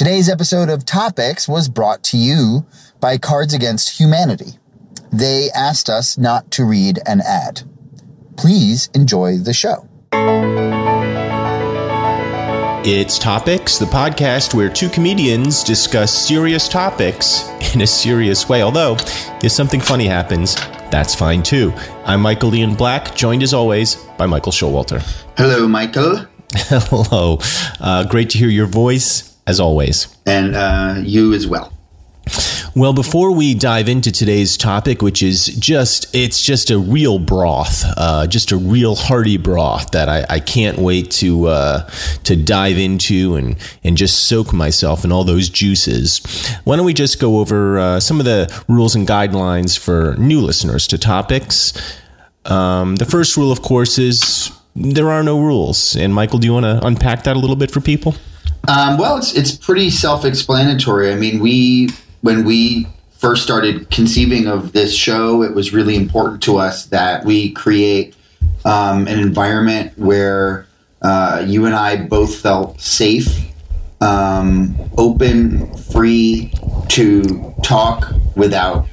Today's episode of Topics was brought to you by Cards Against Humanity. They asked us not to read an ad. Please enjoy the show. It's Topics, the podcast where two comedians discuss serious topics in a serious way. Although, if something funny happens, that's fine too. I'm Michael Ian Black, joined as always by Michael Showalter. Hello, Michael. Hello. Uh, great to hear your voice, as always. And uh, you as well. Well, before we dive into today's topic, which is just, it's just a real broth, uh, just a real hearty broth that I, I can't wait to, uh, to dive into and, and just soak myself in all those juices. Why don't we just go over uh, some of the rules and guidelines for new listeners to topics? Um, the first rule, of course, is there are no rules. And Michael, do you want to unpack that a little bit for people? Um, well, it's it's pretty self-explanatory. I mean, we when we first started conceiving of this show, it was really important to us that we create um, an environment where uh, you and I both felt safe, um, open, free to talk without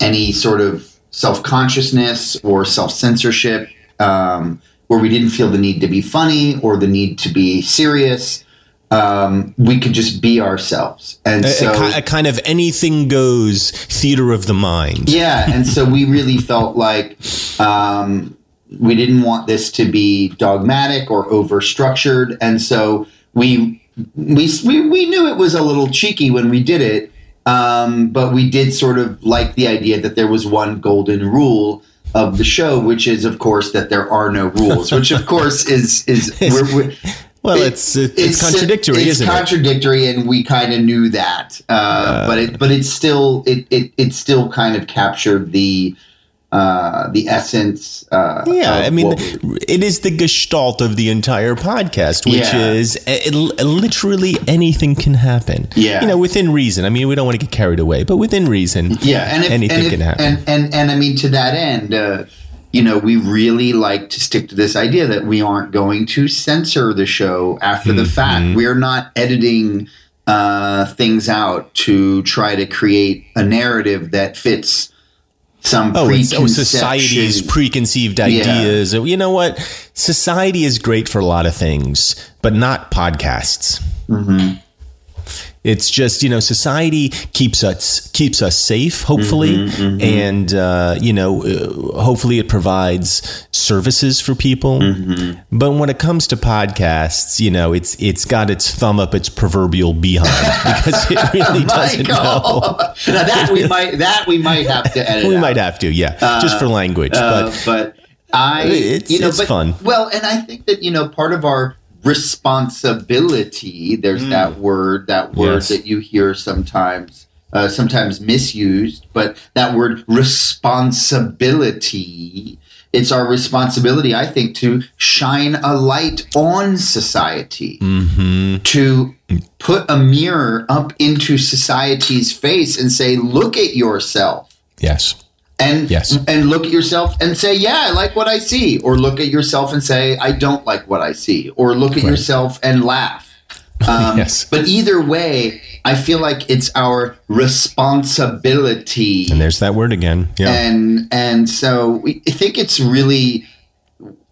any sort of self consciousness or self censorship, um, where we didn't feel the need to be funny or the need to be serious um, we could just be ourselves. And a, so, a, a, kind of anything goes theater of the mind. Yeah. And so we really felt like um, we didn't want this to be dogmatic or over structured. And so we, we, we, we knew it was a little cheeky when we did it. Um, but we did sort of like the idea that there was one golden rule of the show, which is, of course, that there are no rules. Which, of course, is is we're, we're, well, it, it's, it's, it's contradictory, it's isn't contradictory, it? and we kind of knew that. Uh, uh, but it but it's still it, it it still kind of captured the uh, the essence. Uh, yeah, I mean, it is the gestalt of the entire podcast, which yeah. is it, it, literally anything can happen. Yeah, you know, within reason. I mean, we don't want to get carried away, but within reason. Yeah, and if, anything and if, can happen. And, and and I mean, to that end uh, you know, we really like to stick to this idea that we aren't going to censor the show after mm-hmm. the fact. We're not editing uh, things out to try to create a narrative that fits some oh, oh society's preconceived ideas. Yeah. You know what? Society is great for a lot of things, but not podcasts. Mm-hmm. It's just you know society keeps us keeps us safe, hopefully, mm-hmm, mm-hmm. and uh, you know uh, hopefully it provides services for people. Mm-hmm. But when it comes to podcasts, you know it's it's got its thumb up its proverbial behind because it really doesn't know. now that we might that we might have to edit. we out. might have to, yeah, uh, just for language, uh, but but. I, it's, you know, it's but, fun. Well, and I think that you know part of our responsibility. There's mm. that word, that word yes. that you hear sometimes, uh, sometimes misused, but that word responsibility. It's our responsibility, I think, to shine a light on society, mm-hmm. to put a mirror up into society's face and say, look at yourself. Yes and yes. and look at yourself and say, "Yeah, I like what I see," or look at yourself and say, "I don't like what I see," or look at right. yourself and laugh. Um, yes. But either way, I feel like it's our responsibility. And there's that word again. Yeah. And and so we, I think it's really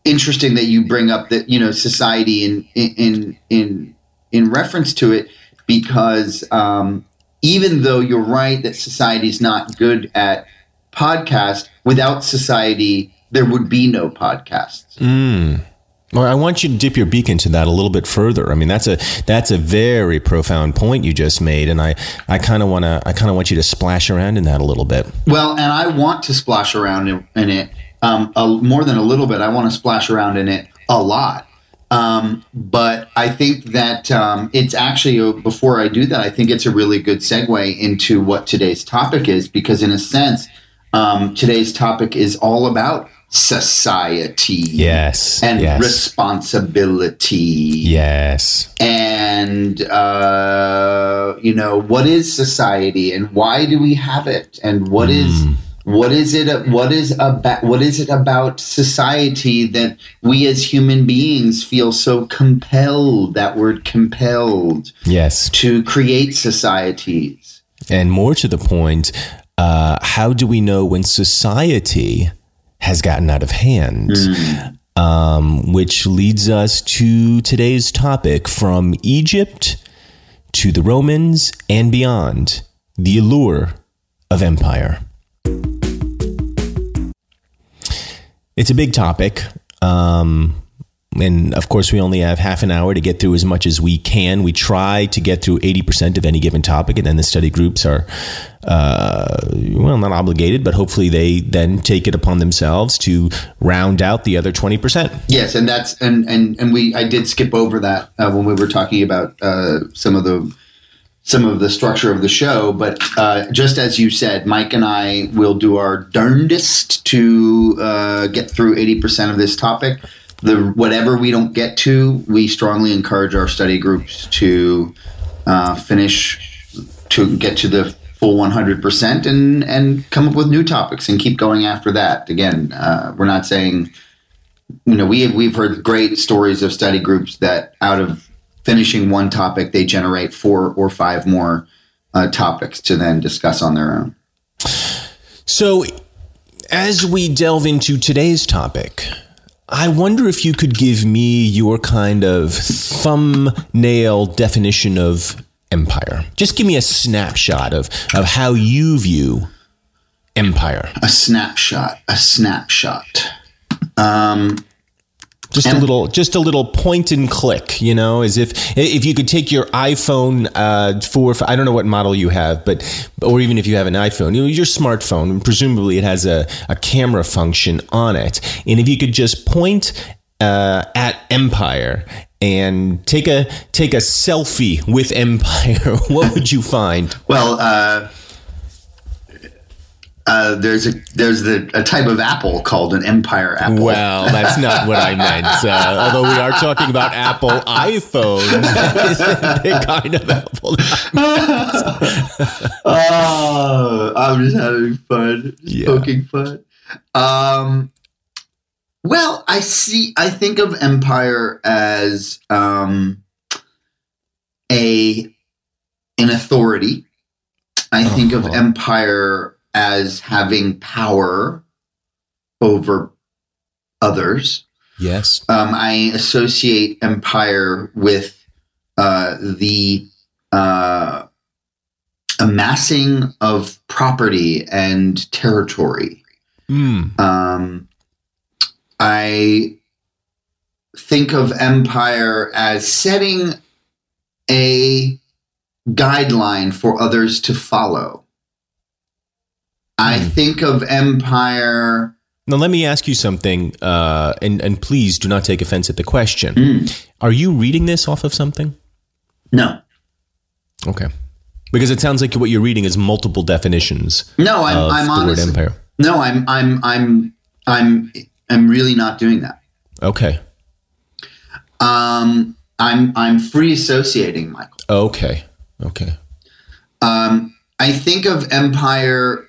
interesting that you bring up that you know society in in in in reference to it because um, even though you're right that society is not good at podcast, without society, there would be no podcasts. Mm. Well, I want you to dip your beak into that a little bit further. I mean, that's a that's a very profound point you just made, and I I kind of want to I kind of want you to splash around in that a little bit. Well, and I want to splash around in, in it um, a, more than a little bit. I want to splash around in it a lot. Um, but I think that um, it's actually, uh, before I do that, I think it's a really good segue into what today's topic is, because in a sense, um, today's topic is all about society. Yes. And yes. responsibility. Yes. And, uh, you know, what is society and why do we have it? And what mm. is what is it what is about what is it about society that we as human beings feel so compelled that word compelled Yes. to create societies And more to the point, uh, how do we know when society has gotten out of hand? Um, which leads us to today's topic from Egypt to the Romans and beyond the allure of empire. It's a big topic. Um, and of course, we only have half an hour to get through as much as we can. We try to get through 80% of any given topic, and then the study groups are, uh, well, not obligated, but hopefully they then take it upon themselves to round out the other 20%. Yes, and that's and and and we I did skip over that uh, when we were talking about uh, some of the some of the structure of the show. But uh, just as you said, Mike and I will do our darndest to uh, get through eighty percent of this topic. The whatever we don't get to, we strongly encourage our study groups to uh, finish to get to the full 100% and and come up with new topics and keep going after that. Again uh, we're not saying you know we we've heard great stories of study groups that out of finishing one topic they generate four or five more uh, topics to then discuss on their own. So, as we delve into today's topic, I wonder if you could give me your kind of thumbnail definition of empire. Just give me a snapshot of, of how you view empire. a snapshot a snapshot um, Just a little, just a little point and click. You know, as if if you could take your iPhone uh, for I don't know what model you have, but or even if you have an iPhone, you know, your smartphone, presumably it has a, a camera function on it, and if you could just point uh, at Empire and take a take a selfie with Empire, what would you find? well uh, uh, there's a there's the, a type of apple called an empire apple Well, that's not what I meant. Uh, although we are talking about Apple iPhones, that isn't the kind of Apple. oh, I'm just having fun, just Yeah. poking fun. Um, well, I see. I think of empire as um, a an authority. I think of Uh-huh. empire as having power over others. Yes. Um, I associate empire with uh, the uh, amassing of property and territory. Mm. Um, I think of empire as setting a guideline for others to follow. I Hmm. think of empire. Now, let me ask you something, uh, and and please do not take offense at the question. Mm, Are you reading this off of something? no, Okay, because it sounds like what you're reading is multiple definitions no, I'm, of I'm the honest. word empire. No, I'm, I'm, I'm, I'm, I'm really not doing that. Okay, Um, I'm, I'm free associating, Michael. okay, okay. Um, I think of empire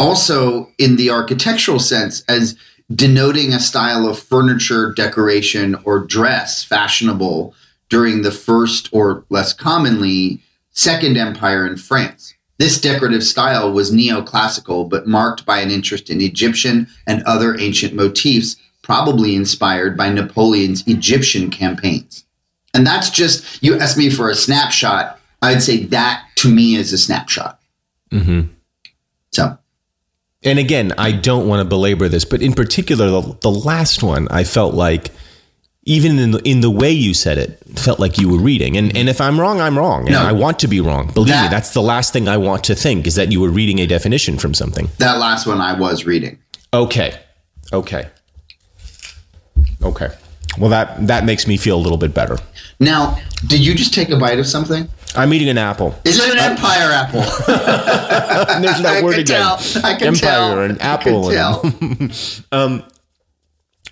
also in the architectural sense as denoting a style of furniture, decoration, or dress fashionable during the first or less commonly second empire in France. This decorative style was neoclassical, but marked by an interest in Egyptian and other ancient motifs, probably inspired by Napoleon's Egyptian campaigns. And that's just, you asked me for a snapshot. I'd say that to me is a snapshot. hmm So, And again, I don't want to belabor this, but in particular, the, the last one, I felt like even in the, in the way you said it, felt like you were reading. And and if I'm wrong, I'm wrong, and No. I want to be wrong. Believe me, that's the last thing I want to think is that you were reading a definition from something. that last one I was reading. Okay, okay, okay. Well, that that makes me feel a little bit better. Now, did you just take a bite of something? I'm eating an apple. Is it an uh, empire apple? There's that I word can again. tell. I can Empire tell. and I apple can and- tell. Um,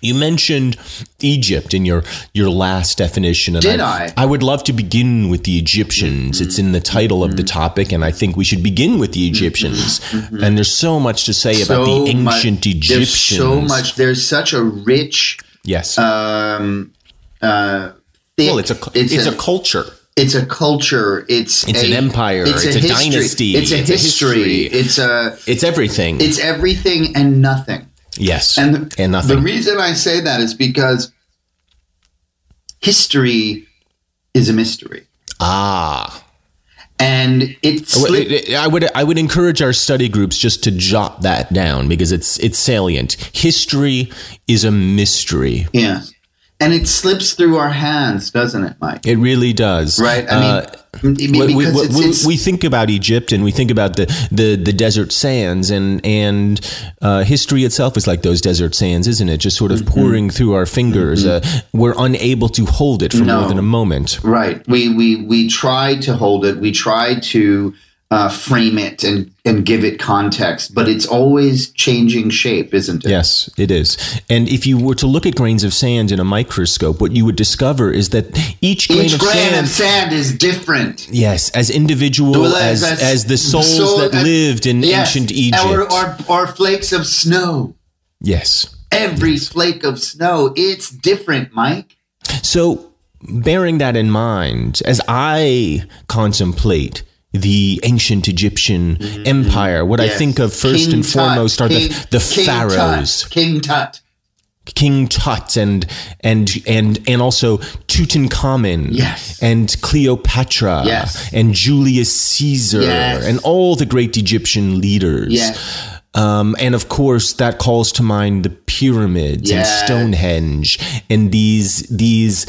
you mentioned Egypt in your your last definition. And Did I? I would love to begin with the Egyptians. It's in the title of the mm-hmm. topic, and I think we should begin with the mm-hmm. Egyptians. Mm-hmm. And there's so much to say about the much- ancient There's Egyptians. so much. There's such a rich. Yes. Um, uh, thick- well, it's a it's, a, culture. It's a culture. It's It's a- an empire. It's a history. dynasty. It's a It's a history. history. It's a It's everything. it's everything and nothing. yes. And And, the, nothing. the reason I say that is because history is a mystery, ah. and it's. I would I would encourage our study groups just to jot that down because it's it's salient. History is a mystery. Yes, and it slips through our hands, doesn't it, Mike? It really does. Right. I mean, Uh, mean, we, we, because it's, we- it's, we think about Egypt and we think about the, the, the desert sands and and uh, history itself is like those desert sands, isn't it? Just sort of Mm-hmm. pouring through our fingers. Uh, we're unable to hold it for No. more than a moment. right. We we we try to hold it. We try to uh, frame it and and give it context, but it's always changing shape, isn't it? Yes, it is. And if you were to look at grains of sand in a microscope, what you would discover is that each grain Each of grain sand of sand is different. Yes, as individual as, as- as, the souls soul- that as- lived in Yes, ancient Egypt. Or, or, or flakes of snow. yes. Every flake of snow, it's different, Mike. So, bearing that in mind, as I contemplate the ancient Egyptian empire, what I think of first King and Tut, foremost are King- the, the King pharaohs, Tut, King Tut. King Tut, and and and and also Tutankhamun, Yes. and Cleopatra, Yes. and Julius Caesar, Yes. and all the great Egyptian leaders. Yes. Um, and of course, that calls to mind the pyramids and Stonehenge and these these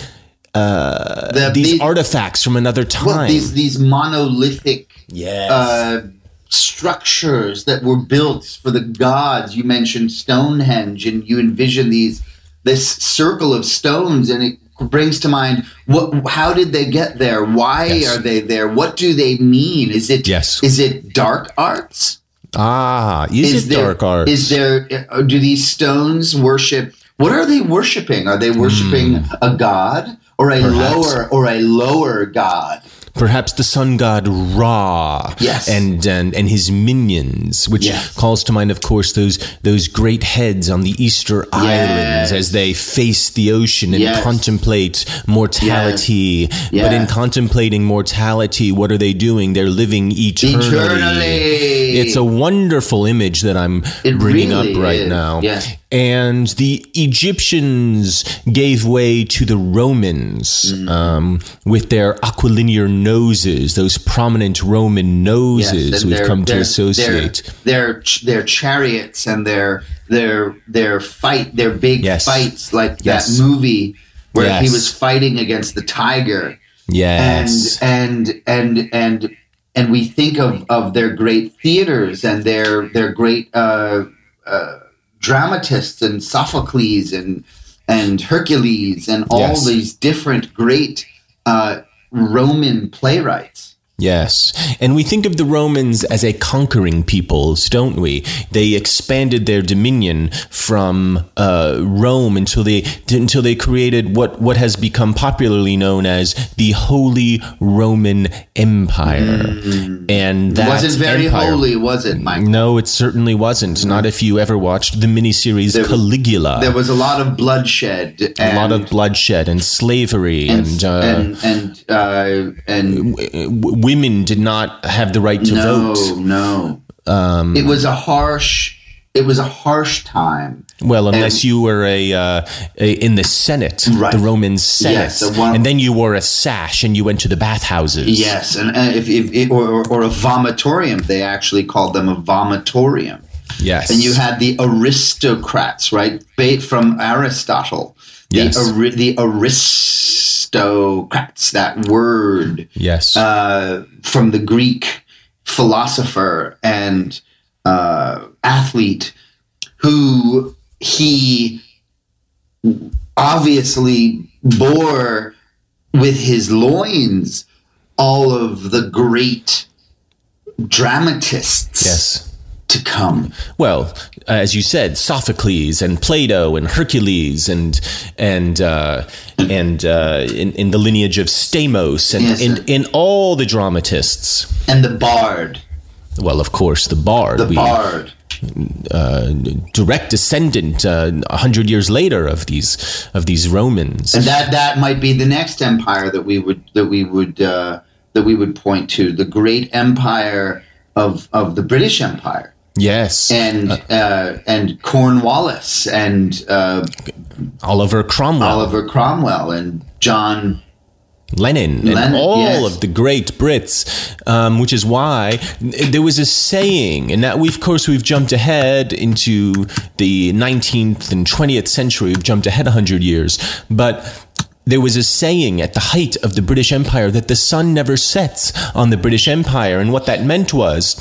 uh, The- these artifacts from another time. Well, these, these monolithic yes, uh, structures that were built for the gods. You mentioned Stonehenge, and you envision these this circle of stones, and it brings to mind what how did they get there why Yes. are they there what do they mean is it Yes. is it dark arts ah, is, it there, dark arts? Is there? uh, Do these stones worship? What are they worshiping? Are they worshiping a god or a. Perhaps. lower or a lower god? Perhaps the sun god Ra, Yes. and and, and his minions, which Yes. calls to mind, of course, those those great heads on the Easter Islands as they face the ocean and Yes. contemplate mortality. But in contemplating mortality, what are they doing? They're living eternally. Eternally. It's a wonderful image that I'm It bringing really up right is. now. And the Egyptians gave way to the Romans Mm. um, with their aquilinear noses, those prominent Roman noses and we've their- come to associate. their their, their chariots and their their their fight their big Yes. fights like Yes. that movie where he was fighting against the tiger yes. and and and and and we think of of their great theaters and their their great uh, uh, dramatists and Sophocles and and Hercules and all Yes. these different great uh, Roman playwrights. Yes. And we think of the Romans as a conquering peoples, don't we? They expanded their dominion from uh, Rome until they until they created what, what has become popularly known as the Holy Roman Empire. And that. Wasn't very empire- holy, was it, Mike? No, it certainly wasn't. Not if you ever watched the miniseries Caligula. There was a lot of bloodshed. a lot of bloodshed and slavery and, uh, and and uh, and w- women did not have the right to no, vote. no. Um, It was a harsh. It was a harsh time. Well, unless you were a, uh, a in the Senate, Right. the Roman Senate, Yes, the one- and then you wore a sash and you went to the bathhouses. Yes, and uh, if, if, or, or, a vomitorium, they actually called them a vomitorium. yes, And you had the aristocrats, right? From Aristotle. The, Yes. ari- the aristocrats, that word yes, uh, from the Greek philosopher and uh, athlete who he obviously bore with his loins all of the great dramatists yes, to come. Well, as you said, Sophocles and Plato and Hercules and and uh, and uh, in, in the lineage of Stamos and Yes, in all the dramatists. And the bard, Well, of course, the bard. the we- bard. uh, direct descendant uh, a hundred years later of these of these Romans. And that that might be the next empire that we would that we would uh, that we would point to the great empire of of the British Empire yes, and uh, and Cornwallis and uh, Oliver Cromwell, Oliver Cromwell and John. Lennon, and all yes. of the great Brits, um, which is why there was a saying, and that we, of course, we've jumped ahead into the 19th and 20th century. We've jumped ahead 100 years, but there was a saying at the height of the British Empire that the sun never sets on the British Empire, and what that meant was.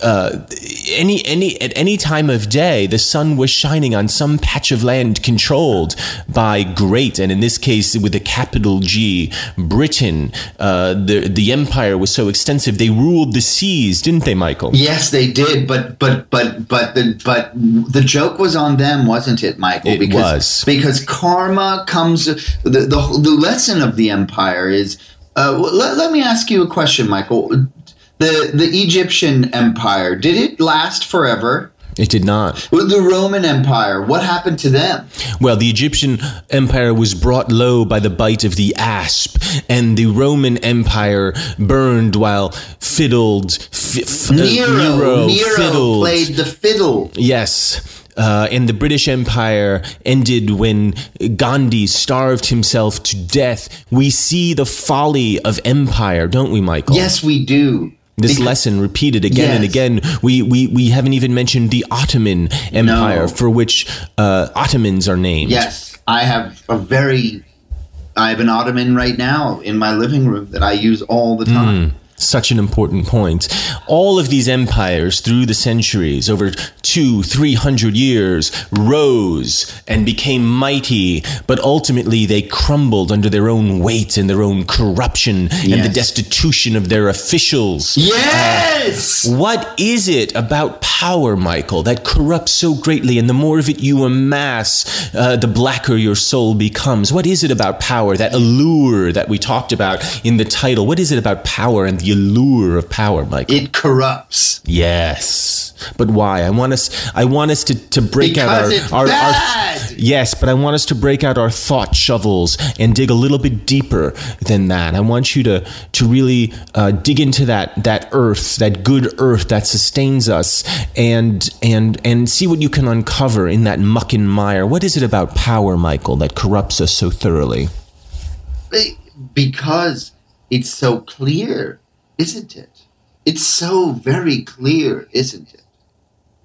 Uh, any any at any time of day, the sun was shining on some patch of land controlled by great, and in this case, with a capital G, Britain. Uh, the the empire was so extensive; they ruled the seas, didn't they, Michael? Yes, they did, but but but but the but the joke was on them, wasn't it, Michael? It because, was. because karma comes. The the, the lesson of the empire is. Uh, let, let me ask you a question, Michael. The the Egyptian empire did it last forever? It did not. The Roman Empire, what happened to them? Well, the Egyptian empire was brought low by the bite of the asp, and the Roman Empire burned while fiddled. Fi- f- uh, Nero, Nero, fiddled. played the fiddle. Yes. Uh, and the British Empire ended when Gandhi starved himself to death. We see the folly of empire, don't we, Michael? Yes, we do. This Because- lesson repeated again and again. We, we we haven't even mentioned the Ottoman Empire, No. for which uh, Ottomans are named. Yes, I have a very. I have an ottoman right now in my living room that I use all the time. Such an important point. All of these empires through the centuries, over two, three hundred years, rose and became mighty, but ultimately they crumbled under their own weight and their own corruption and the destitution of their officials. Yes. What is it about power, Michael, that corrupts so greatly, and the more of it you amass, uh, the blacker your soul becomes? What is it about power, that allure that we talked about in the title? What is it about power and the allure of power, Michael? it corrupts. yes, but why? I want us. I want us to, to break out our, our, our. Yes, but I want us to break out our thought shovels and dig a little bit deeper than that. I want you to to really uh, dig into that that earth, that good earth that sustains us, and and and see what you can uncover in that muck and mire. What is it about power, Michael, that corrupts us so thoroughly? Because it's so clear, isn't it? It's so very clear, isn't it?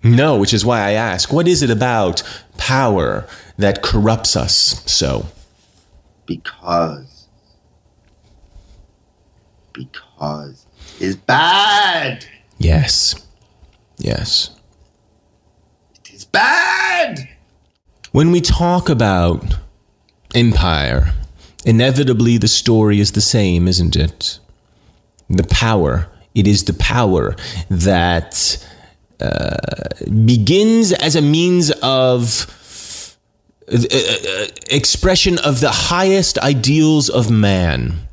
No, which is why I ask, what is it about power that corrupts us so? Because. Because it's bad. Yes. Yes. It is bad. When we talk about empire, inevitably the story is the same, isn't it? The power. It is the power that uh, begins as a means of uh, uh, expression of the highest ideals of man,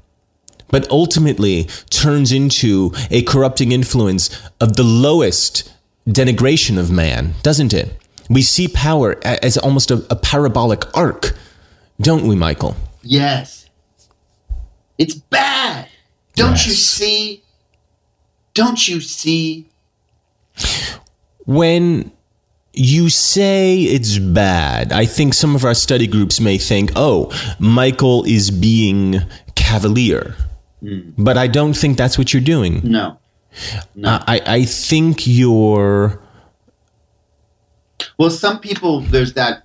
but ultimately turns into a corrupting influence of the lowest denigration of man, doesn't it? We see power as almost a, a parabolic arc, don't we, Michael? Yes. It's bad. Don't you see? Don't you see? When you say it's bad, I think some of our study groups may think, oh, Michael is being cavalier. But I don't think that's what you're doing. No. Uh, I, I think you're. Well, some people there's that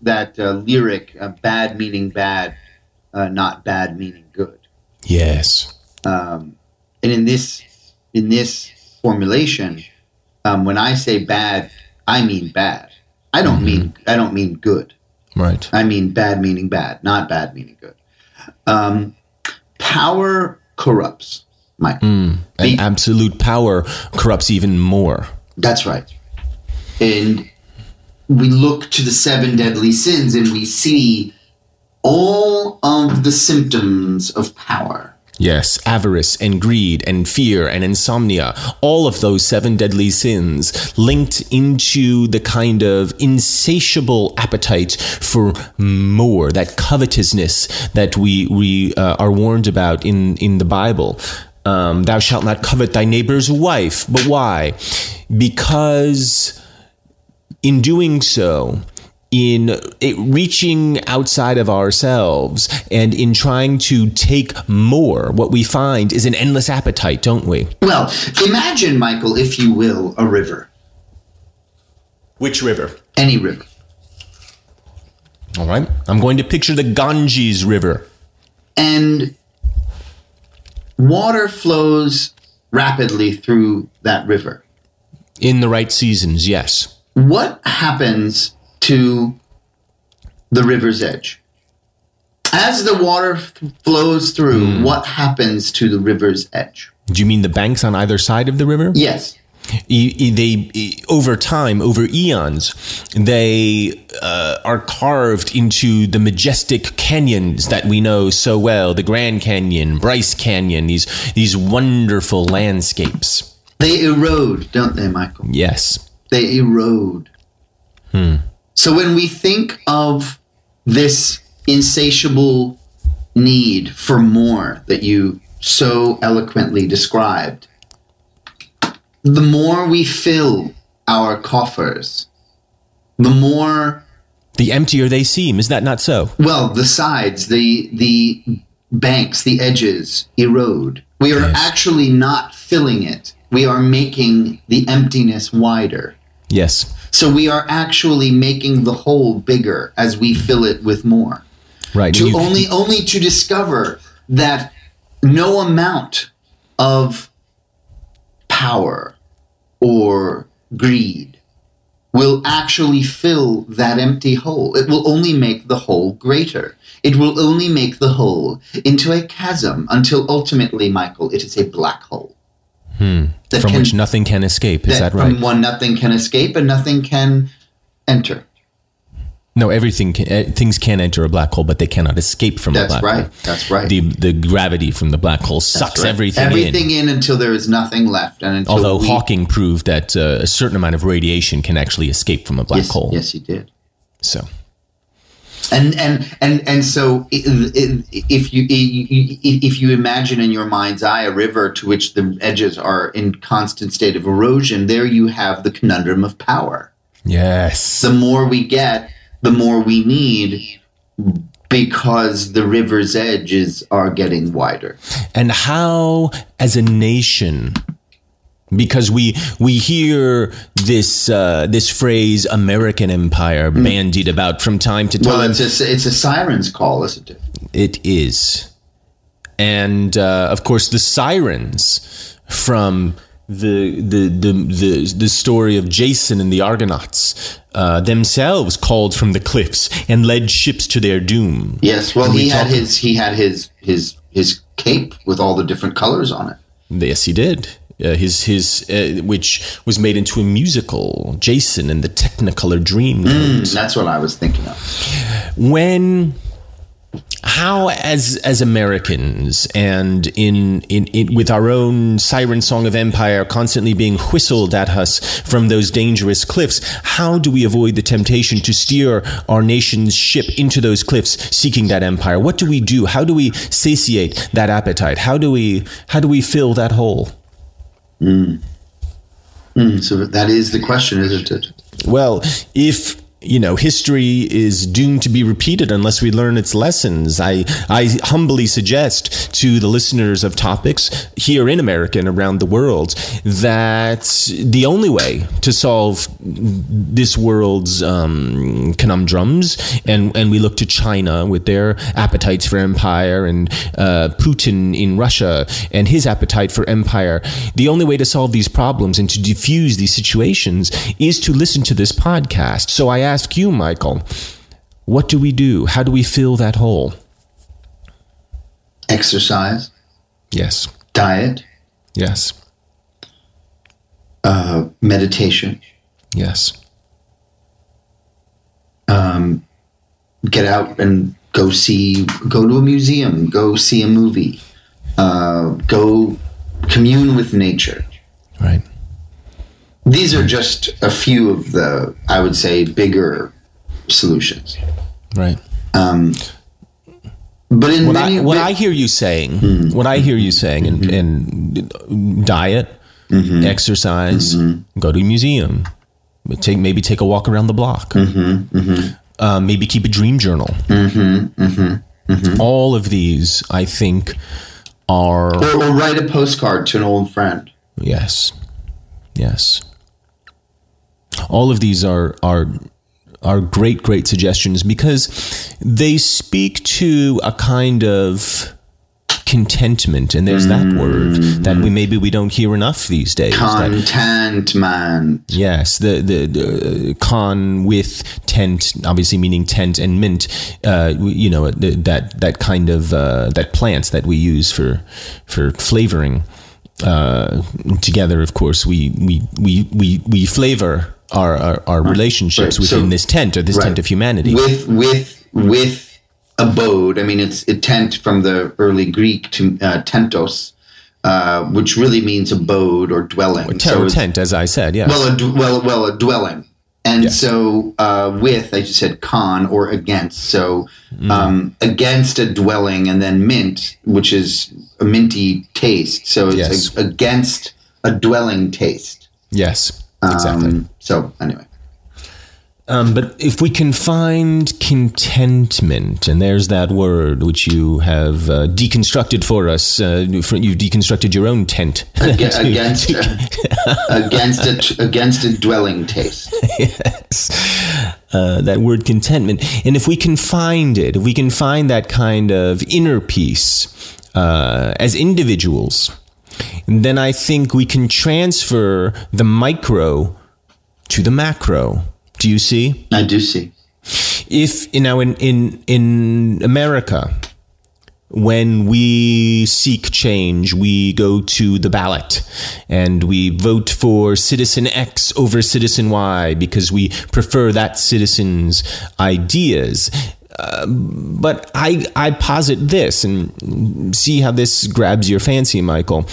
that uh, lyric, uh, "bad meaning bad, uh, not bad meaning good." Yes. Um, and in this in this formulation, um, when I say bad, I mean bad. I don't mean I don't mean good. Right. I mean bad meaning bad, not bad meaning good. Um, power corrupts, Mike. And Be- absolute power corrupts even more. That's right. And we look to the seven deadly sins and we see all of the symptoms of power. Yes, avarice and greed and fear and insomnia, all of those seven deadly sins linked into the kind of insatiable appetite for more, that covetousness that we, we uh, are warned about in, in the Bible. Um, Thou shalt not covet thy neighbor's wife. But why? Because in doing so, in it, reaching outside of ourselves and in trying to take more, what we find is an endless appetite, don't we? Well, imagine, Michael, if you will, a river. Which river? Any river. All right. I'm going to picture the Ganges River. And water flows rapidly through that river. In the right seasons, yes. What happens to the river's edge? As the water f- flows through, what happens to the river's edge? Do you mean the banks on either side of the river? Yes. E- e- they e- over time over eons they uh, are carved into the majestic canyons that we know so well the grand canyon bryce canyon these these wonderful landscapes They erode, don't they, Michael? yes They erode. So when we think of this insatiable need for more that you so eloquently described, the more we fill our coffers, the more the emptier they seem is that not so well the sides, the the banks, the edges erode. We are Yes. actually not filling it. We are making the emptiness wider. yes So we are actually making the hole bigger as we fill it with more. right To you- only only to discover that no amount of power or greed will actually fill that empty hole. It will only make the hole greater. It will only make the hole into a chasm until ultimately, Michael, it is a black hole. That Hmm. from can- which nothing can escape is that from right From one nothing can escape and nothing can enter. no everything can, eh, things can enter a black hole but they cannot escape from a That's black right. hole That's right. the the gravity from the black hole sucks Right. everything, in everything in. until there is nothing left, and until Although we, Hawking proved that uh, a certain amount of radiation can actually escape from a black yes, hole. yes, he did. So, And and and and so if you if you imagine in your mind's eye a river to which the edges are in constant state of erosion, there you have the conundrum of power. yes. The more we get, the more we need, because the river's edges are getting wider. and how, as a nation, because we we hear this uh, this phrase "American Empire" bandied about from time to time. Well, it's a, it's a siren's call, isn't it? It is. And uh, of course, the sirens from the, the, the, the, the story of Jason and the Argonauts uh, themselves called from the cliffs and led ships to their doom. Yes. Well, we he had his he had his his his cape with all the different colors on it. Yes, he did. Uh, his his uh, which was made into a musical, Jason and the Technicolor Dreamcoat. That's what I was thinking of. when how as as Americans and in, in in with our own siren song of empire constantly being whistled at us from those dangerous cliffs how do we avoid the temptation to steer our nation's ship into those cliffs seeking that empire what do we do how do we satiate that appetite how do we how do we fill that hole Mm. Mm, so that is the question, isn't it? Well, if you know history is doomed to be repeated unless we learn its lessons, I I humbly suggest to the listeners of topics here in America and around the world that the only way to solve this world's um, conundrums, and and we look to China with their appetites for empire, and uh, Putin in Russia and his appetite for empire. The only way to solve these problems and to diffuse these situations is to listen to this podcast. So I ask you, Michael, what do we do? How do we fill that hole? Exercise, Yes, diet, yes, uh, meditation. Yes. Um, get out and go see, go to a museum, go see a movie, uh, go commune with nature. Right. These are just a few of the, I would say, bigger solutions. Right. Um, but in What many, I, hmm. what I hear you saying, what I hear you saying, and, and diet, mm-hmm. exercise, mm-hmm. go to a museum, take maybe take a walk around the block, mm-hmm. Uh, maybe keep a dream journal. All of these, I think, are or, or write a postcard to an old friend. yes, yes. All of these are are are great, great suggestions because they speak to a kind of contentment, and there's that word that we maybe we don't hear enough these days. that- Contentment. Yes, the the, the con with tent, obviously meaning tent and mint. Uh, you know that that kind of uh, that plant that we use for for flavoring. Uh, together, of course, we we we we, we flavor our our, our relationships Right. within So- this tent or this right. tent of humanity. with with with abode. I mean, it's a tent from the early Greek to uh, tentos, uh, which really means abode or dwelling. Tent, it's- tent, as I said, yes. well, d- well, well, a dwelling. And Yes. so, uh, with, I just said con or against. So, Mm. um, against a dwelling, and then mint, which is a minty taste. So, it's Yes. a- against a dwelling taste. yes, exactly. Um, so, anyway. Um, but if we can find contentment, and there's that word which you have uh, deconstructed for us, uh, for, you've deconstructed your own tent. Aga- To- against to- against a against a dwelling taste. yes, uh, that word contentment. And if we can find it, if we can find that kind of inner peace uh, as individuals, then I think we can transfer the micro to the macro. Do you see? I do see. if you know in in in America when we seek change we go to the ballot and we vote for citizen X over citizen Y because we prefer that citizen's ideas Uh, but I I posit this and see how this grabs your fancy Michael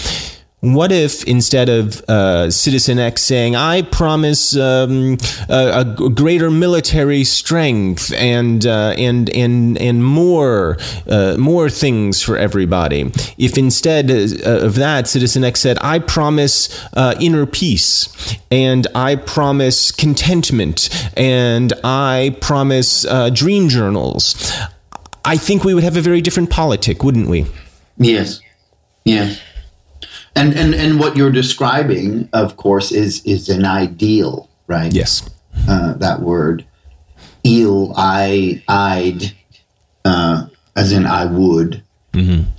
what if instead of uh, Citizen X saying, I promise um, a, a greater military strength and uh, and and and more uh, more things for everybody, if instead uh, of that Citizen X said, I promise uh, inner peace and I promise contentment and I promise uh, dream journals, I think we would have a very different politic, wouldn't we? Yes. Yes. And and and what you're describing, of course, is is an ideal, right? Yes. Uh, that word, eel, I, I'd, uh, as in I would,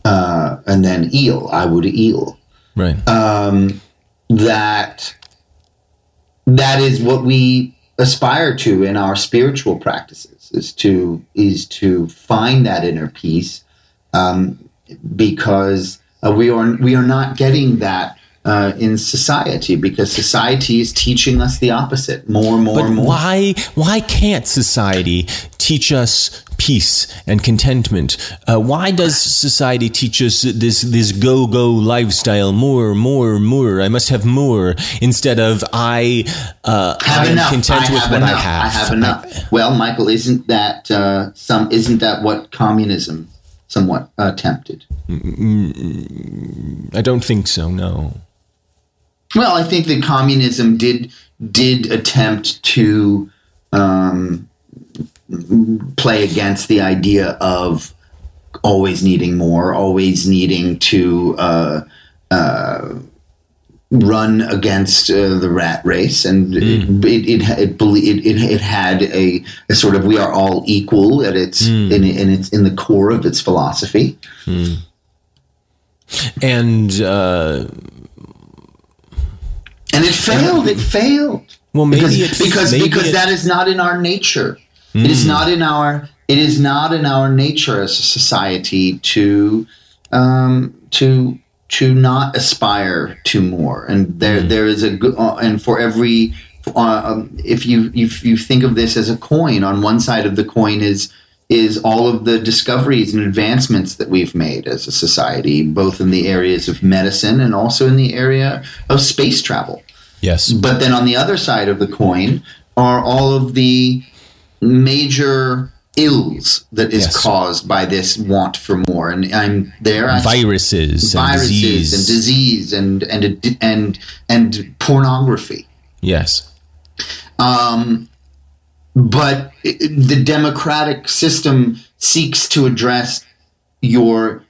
uh, and then eel, I would eel. Right. um, that that is what we aspire to in our spiritual practices is to is to find that inner peace um, because uh, we are we are not getting that uh, in society because society is teaching us the opposite more and more But more why why can't society teach us peace and contentment? Uh, why does society teach us this this go go lifestyle? More, more, more. I must have more instead of I. Uh, have I am content I with what enough. I have. I have enough. well, Michael, isn't that uh, some? Isn't that what communism somewhat attempted? I don't think so. No. Well, I think that communism did did attempt to um, play against the idea of always needing more, always needing to uh, uh, run against uh, the rat race, and it, it, it, it, it, it it had a, a sort of we are all equal at its in, in its in the core of its philosophy. And uh, and it failed. It failed. well, maybe because it's because maybe because that is not in our nature. It is not in our it is not in our nature as a society to um, to to not aspire to more, and there there is a good uh, and for every uh, um, if you if you think of this as a coin, on one side of the coin is is all of the discoveries and advancements that we've made as a society, both in the areas of medicine and also in the area of space travel. Yes. But then on the other side of the coin are all of the major ills that is Yes. caused by this want for more. And I'm there. I- Viruses, and viruses disease. and disease and and and and pornography. Yes. Um, but the democratic system seeks to address your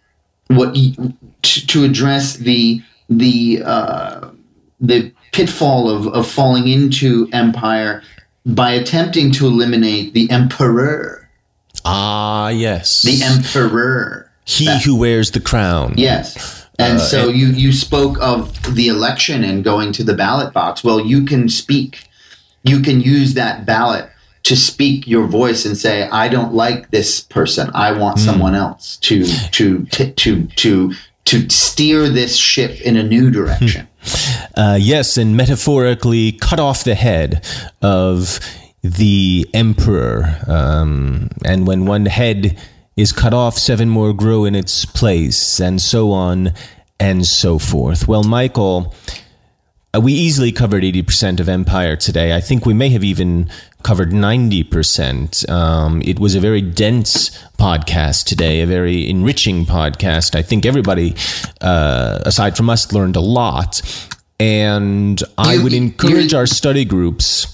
what to, to address the the uh, the pitfall of, of falling into empire by attempting to eliminate the emperor, Ah, yes. the emperor. he that- who wears the crown. Yes. And so you, you spoke of the election and going to the ballot box. Well, you can speak. You can use that ballot to speak your voice and say, "I don't like this person. I want someone else to to to to to to steer this ship in a new direction." Uh, yes, and metaphorically cut off the head of the emperor. Um, and when one head is cut off, seven more grow in its place, and so on and so forth. Well, Michael, uh, we easily covered 80% of Empire today. I think we may have even covered 90%. Um, it was a very dense podcast today, a very enriching podcast. I think everybody, uh, aside from us, learned a lot. And I would encourage our study groups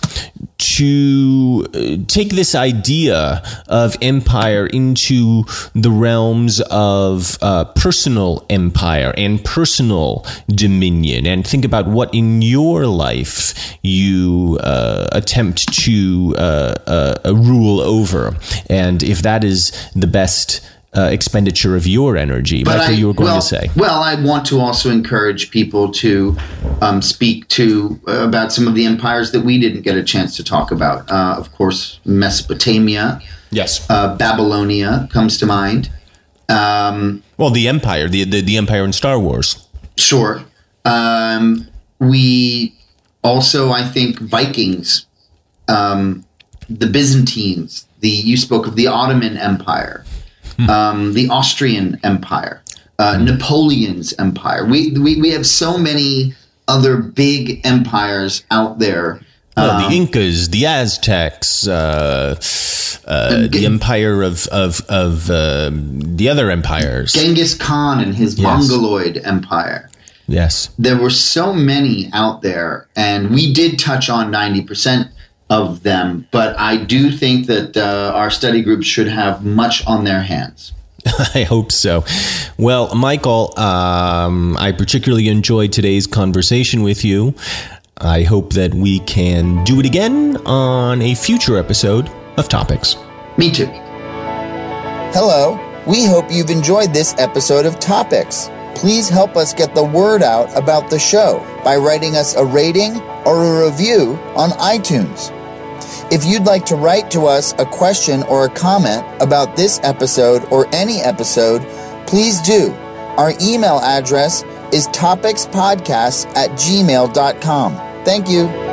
to uh, take this idea of empire into the realms of uh, personal empire and personal dominion and think about what in your life you uh, attempt to uh, uh, rule over. And if that is the best uh, expenditure of your energy michael you were going well, to say Well, I want to also encourage people to um, speak to uh, about some of the empires that we didn't get a chance to talk about. Uh, of course, Mesopotamia, yes uh, Babylonia comes to mind. Um, well the empire the, the, the empire in star wars sure. Um, we also, I think, Vikings, um, the Byzantines. The you spoke of the Ottoman Empire, um, the Austrian Empire, uh, Napoleon's Empire. We, we we have so many other big empires out there. Well, Um, the Incas, the Aztecs, uh, uh, the empire of of of uh, the other empires. Genghis Khan and his Yes. Mongoloid Empire. Yes, there were so many out there, and we did touch on 90% of them, but I do think that uh, our study groups should have much on their hands. I hope so. Well, Michael, um, I particularly enjoyed today's conversation with you. I hope that we can do it again on a future episode of Topics. Me too. Hello, we hope you've enjoyed this episode of Topics. Please help us get the word out about the show by writing us a rating or a review on iTunes. If you'd like to write to us a question or a comment about this episode or any episode, please do. Our email address is topicspodcasts at gmail.com. Thank you.